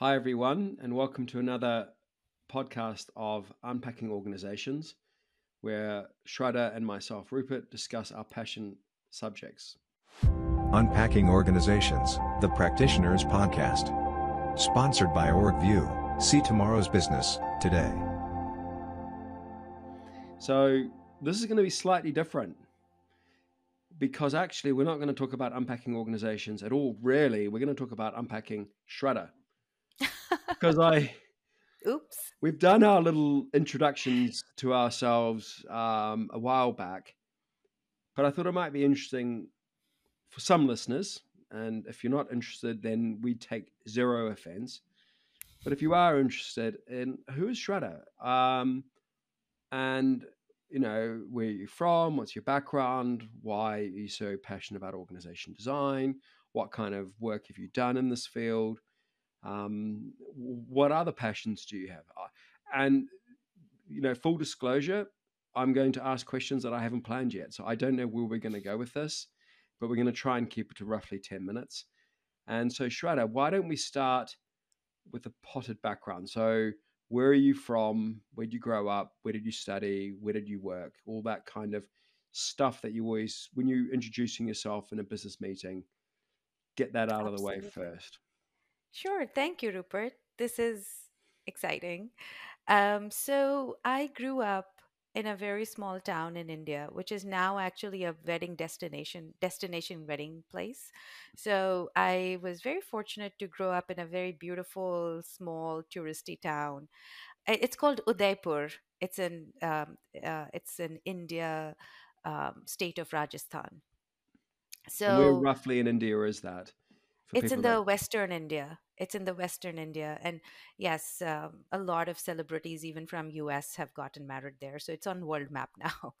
Hi, everyone, and welcome to another podcast of Unpacking Organizations, where Shradha and myself, Rupert, discuss our passion subjects. Unpacking Organizations, the Practitioners Podcast. Sponsored by OrgView. See tomorrow's business today. So, this is going to be slightly different because actually, we're not going to talk about unpacking organizations at all, really. We're going to talk about unpacking Shradha because I. Oops. We've done our little introductions to ourselves um, a while back, but I thought it might be interesting for some listeners. And if you're not interested, then we take zero offense. But if you are interested in who is Shradha, um, and you know where you're from, what's your background, why are you so passionate about organization design, what kind of work have you done in this field, um, what other passions do you have? And you know, full disclosure, I'm going to ask questions that I haven't planned yet, so I don't know where we're going to go with this, but we're going to try and keep it to roughly ten minutes. And so, Shradha, why don't we start with a potted background? So, where are you from? Where did you grow up? Where did you study? Where did you work? All that kind of stuff that you always, when you're introducing yourself in a business meeting, get that out Absolutely. of the way first. Sure. Thank you, Rupert. This is exciting. Um, so I grew up in a very small town in India, which is now actually a wedding destination, destination wedding place. So I was very fortunate to grow up in a very beautiful, small, touristy town. It's called Udaipur. It's in um, uh, it's in India, um, state of Rajasthan. So where roughly in India is that? It's in the that... Western India. It's in the Western India, and yes, um, a lot of celebrities, even from US, have gotten married there. So it's on world map now.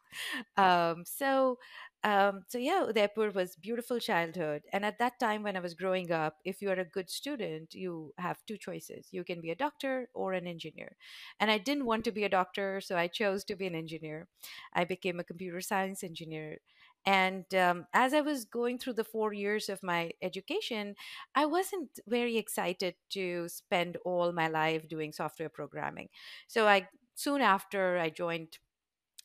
um, so, um, so yeah, Udaipur was beautiful childhood. And at that time, when I was growing up, if you are a good student, you have two choices: you can be a doctor or an engineer. And I didn't want to be a doctor, so I chose to be an engineer. I became a computer science engineer and um, as I was going through the four years of my education, I wasn't very excited to spend all my life doing software programming. So I soon after I joined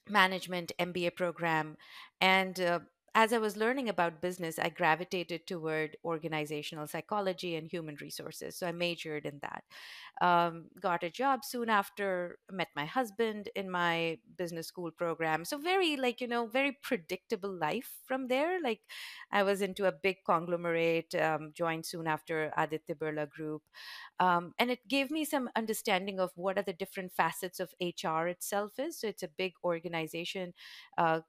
management MBA program, and uh, as I was learning about business, I gravitated toward organizational psychology and human resources. So I majored in that. Um, got a job soon after, met my husband in my business school program. So, very, like, you know, very predictable life from there. Like, I was into a big conglomerate, um, joined soon after Aditya Birla Group. Um, and it gave me some understanding of what are the different facets of HR itself is. So, it's a big organization. Uh,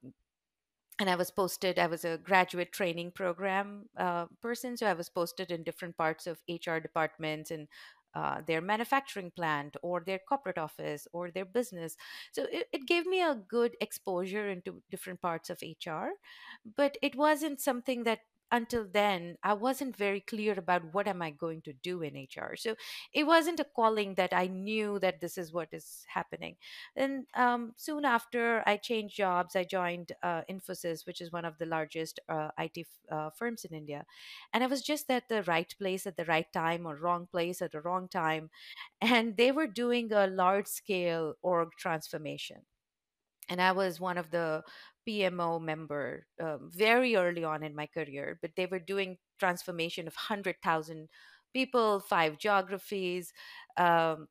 and I was posted, I was a graduate training program uh, person. So I was posted in different parts of HR departments and uh, their manufacturing plant or their corporate office or their business. So it, it gave me a good exposure into different parts of HR, but it wasn't something that until then i wasn't very clear about what am i going to do in hr so it wasn't a calling that i knew that this is what is happening. And um, soon after i changed jobs. I joined uh, infosys which is one of the largest uh, it uh, firms in india. And i was just at the right place at the right time or wrong place at the wrong time. And they were doing a large scale org transformation. And I was one of the PMO member um, very early on in my career, but they were doing transformation of 100,000 people, five geographies. Um,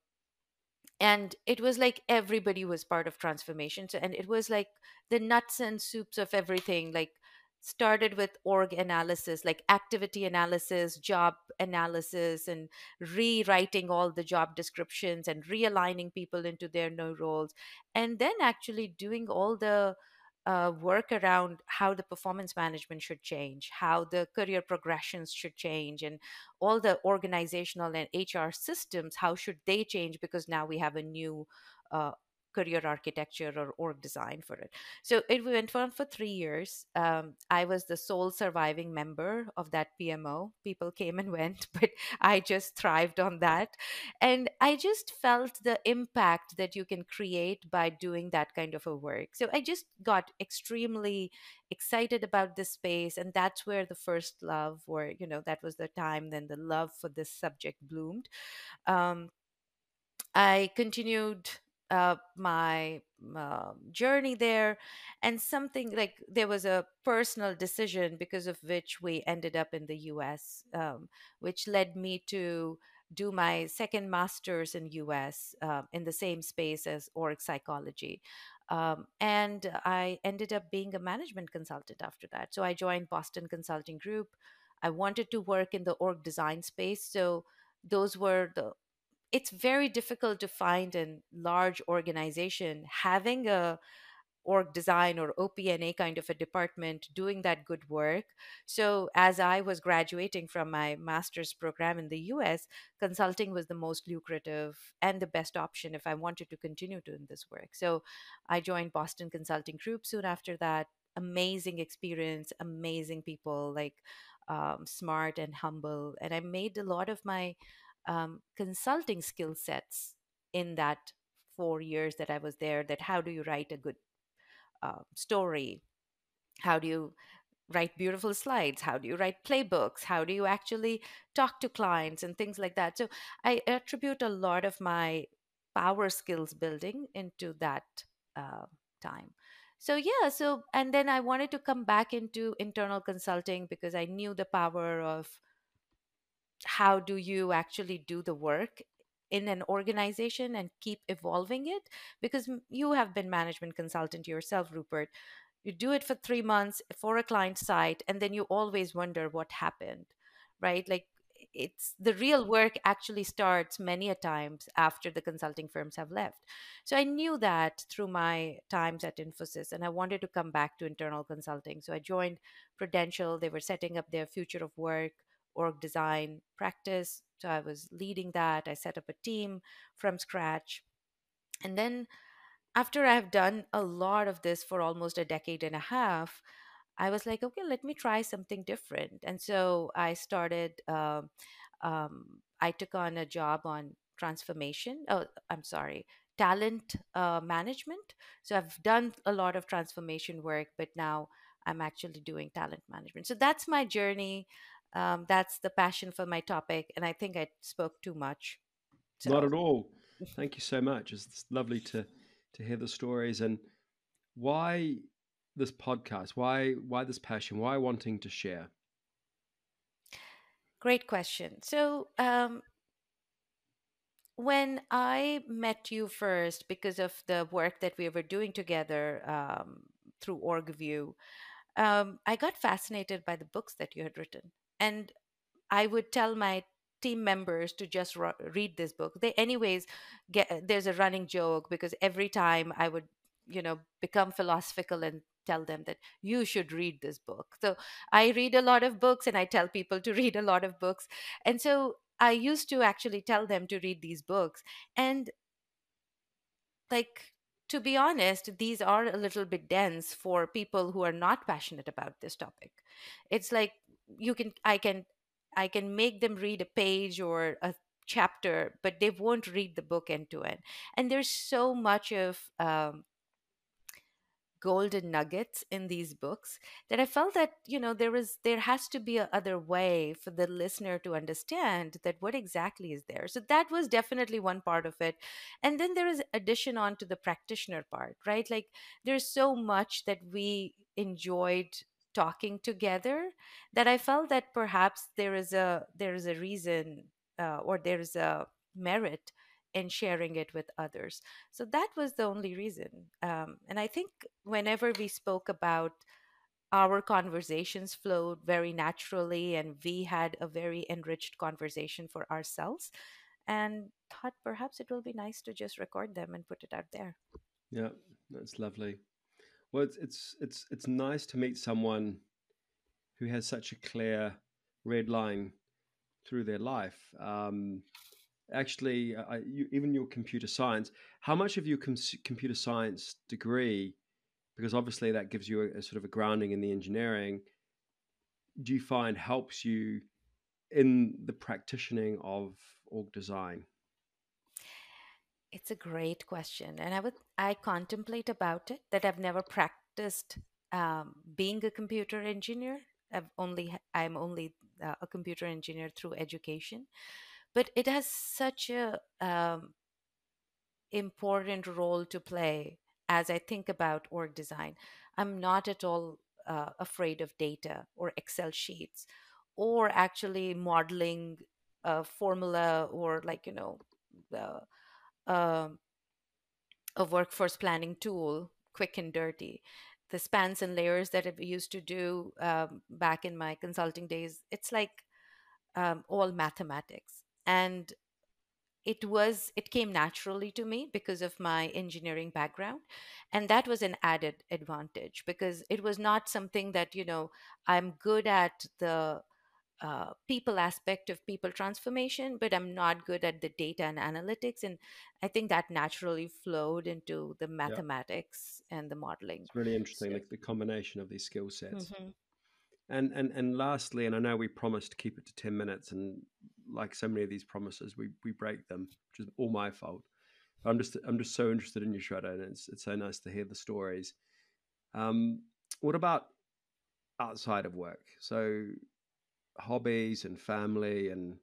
and it was like everybody was part of transformation. So, and it was like the nuts and soups of everything, like started with org analysis, like activity analysis, job analysis, and rewriting all the job descriptions and realigning people into their new roles. And then actually doing all the uh, work around how the performance management should change, how the career progressions should change, and all the organizational and HR systems, how should they change because now we have a new uh, career architecture or org design for it. So it went on for three years. Um, I was the sole surviving member of that PMO. People came and went, but I just thrived on that. And I just felt the impact that you can create by doing that kind of a work. So I just got extremely excited about this space. And that's where the first love, or, you know, that was the time then the love for this subject bloomed. Um, I continued uh, my uh, journey there, and something like there was a personal decision because of which we ended up in the US, um, which led me to do my second master's in US uh, in the same space as org psychology. Um, and I ended up being a management consultant after that. So I joined Boston Consulting Group. I wanted to work in the org design space. So those were the it's very difficult to find in large organization having a org design or OPNA kind of a department doing that good work. So, as I was graduating from my master's program in the US, consulting was the most lucrative and the best option if I wanted to continue doing this work. So, I joined Boston Consulting Group soon after that. Amazing experience, amazing people, like um, smart and humble. And I made a lot of my um, consulting skill sets in that four years that I was there. That how do you write a good uh, story? How do you write beautiful slides? How do you write playbooks? How do you actually talk to clients and things like that? So I attribute a lot of my power skills building into that uh, time. So yeah, so and then I wanted to come back into internal consulting because I knew the power of how do you actually do the work in an organization and keep evolving it? Because you have been management consultant yourself rupert. You do it for 3 months for a client site and then you always wonder what happened right? Like it's the real work actually starts many a times after the consulting firms have left. So i knew that through my times at infosys and i wanted to come back to internal consulting. So i joined prudential. They were setting up their future of work org design practice. So I was leading that. I set up a team from scratch. And then after I've done a lot of this for almost a decade and a half, I was like, okay, let me try something different. And so I started, uh, um, I took on a job on transformation. Oh, I'm sorry, talent uh, management. So I've done a lot of transformation work, but now I'm actually doing talent management. So that's my journey um, that's the passion for my topic. And I think I spoke too much. So. Not at all. Thank you so much. It's lovely to to hear the stories and why this podcast. Why why this passion? Why wanting to share? Great question. So um, when I met you first, because of the work that we were doing together um, through OrgView, um, I got fascinated by the books that you had written and i would tell my team members to just read this book. They anyways get there's a running joke because every time i would you know become philosophical and tell them that you should read this book. So i read a lot of books and i tell people to read a lot of books. And so i used to actually tell them to read these books. And like to be honest these are a little bit dense for people who are not passionate about this topic. It's like you can i can i can make them read a page or a chapter but they won't read the book end to end and there's so much of um, golden nuggets in these books that i felt that you know there is there has to be a other way for the listener to understand that what exactly is there. So that was definitely one part of it. And then there is addition on to the practitioner part right? Like there's so much that we enjoyed talking together that i felt that perhaps there is a there is a reason uh, or there is a merit in sharing it with others. So that was the only reason um, and i think whenever we spoke about our conversations flowed very naturally and we had a very enriched conversation for ourselves and thought perhaps it will be nice to just record them and put it out there. Yeah that's lovely well, it's it's it's it's nice to meet someone who has such a clear red line through their life. Um, actually, uh, you, even your computer science, how much of your com- computer science degree, because obviously that gives you a, a sort of a grounding in the engineering, do you find helps you in the practicing of org design? It's a great question, and I would I contemplate about it that I've never practiced um, being a computer engineer. I've only I'm only uh, a computer engineer through education, but it has such a um, important role to play as I think about org design. I'm not at all uh, afraid of data or Excel sheets or actually modeling a formula or like you know uh, a workforce planning tool, quick and dirty. The spans and layers that I used to do um, back in my consulting days, it's like um, all mathematics. And it was it came naturally to me because of my engineering background and that was an added advantage because it was not something that you know i'm good at the uh, people aspect of people transformation, but I'm not good at the data and analytics. And I think that naturally flowed into the mathematics yeah. and the modeling. It's really interesting, so, like the combination of these skill sets. Mm-hmm. And, and and lastly, and I know we promised to keep it to 10 minutes, and like so many of these promises, we, we break them, which is all my fault. But I'm just I'm just so interested in you, Shradha, and it's it's so nice to hear the stories. Um, what about outside of work? So hobbies and family and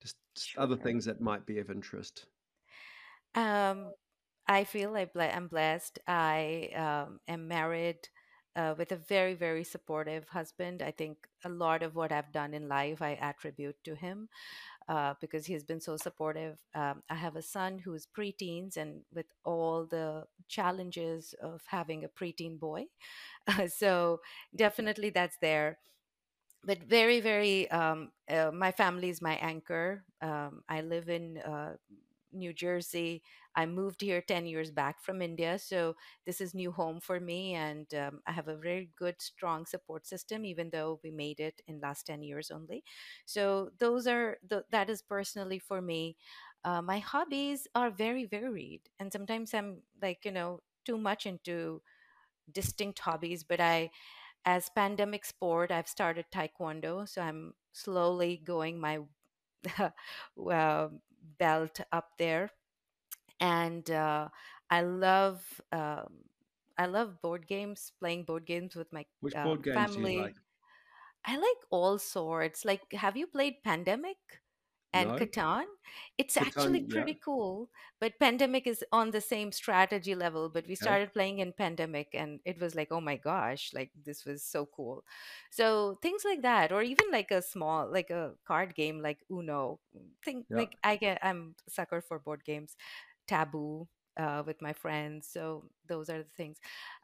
just, just sure. other things that might be of interest? Um, I feel like I'm blessed. I um, am married uh, with a very, very supportive husband. I think a lot of what I've done in life I attribute to him uh, because he's been so supportive. Um, I have a son who's preteens, and with all the challenges of having a preteen boy, so definitely that's there but very very um, uh, my family is my anchor um, i live in uh, new jersey i moved here 10 years back from india so this is new home for me and um, i have a very good strong support system even though we made it in last 10 years only. So those are the, that is personally for me. Uh, my hobbies are very varied and sometimes i'm like you know too much into distinct hobbies but i as pandemic sport i've started taekwondo so i'm slowly going my uh, belt up there. And uh, i love um, i love board games playing board games with my Which uh, board games family. like? i like all sorts. Like have you played pandemic and no. Catan. It's Catan, actually pretty yeah. cool. But Pandemic is on the same strategy level. But we started okay. playing in Pandemic and it was like, oh my gosh, like this was so cool. So things like that, or even like a small, like a card game like Uno. Think yeah. like I get, I'm sucker for board games. Taboo uh, with my friends. So those are the things.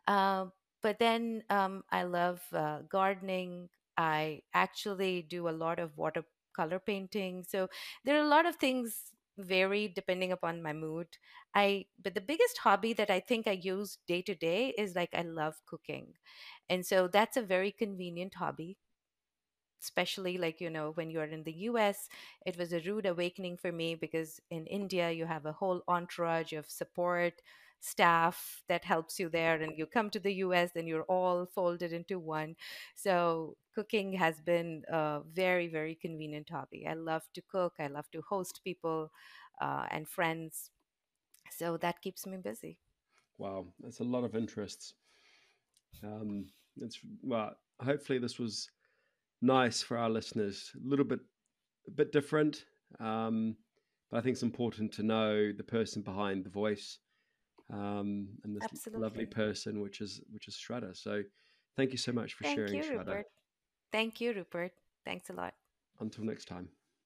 Uh, but then um, I love uh, gardening. I actually do a lot of water color painting. So there are a lot of things vary depending upon my mood. I but the biggest hobby that I think I use day to day is like I love cooking. And so that's a very convenient hobby especially like you know when you're in the US it was a rude awakening for me because in India you have a whole entourage of support staff that helps you there and you come to the US and you're all folded into one. So cooking has been a very very convenient hobby. I love to cook I love to host people uh, and friends. So that keeps me busy. Wow that's a lot of interests. Um it's well hopefully this was nice for our listeners. A little bit a bit different um but I think it's important to know the person behind the voice um, and this Absolutely. lovely person, which is which is Shradha. So, thank you so much for thank sharing, you, Shradha. Rupert. Thank you, Rupert. Thanks a lot. Until next time.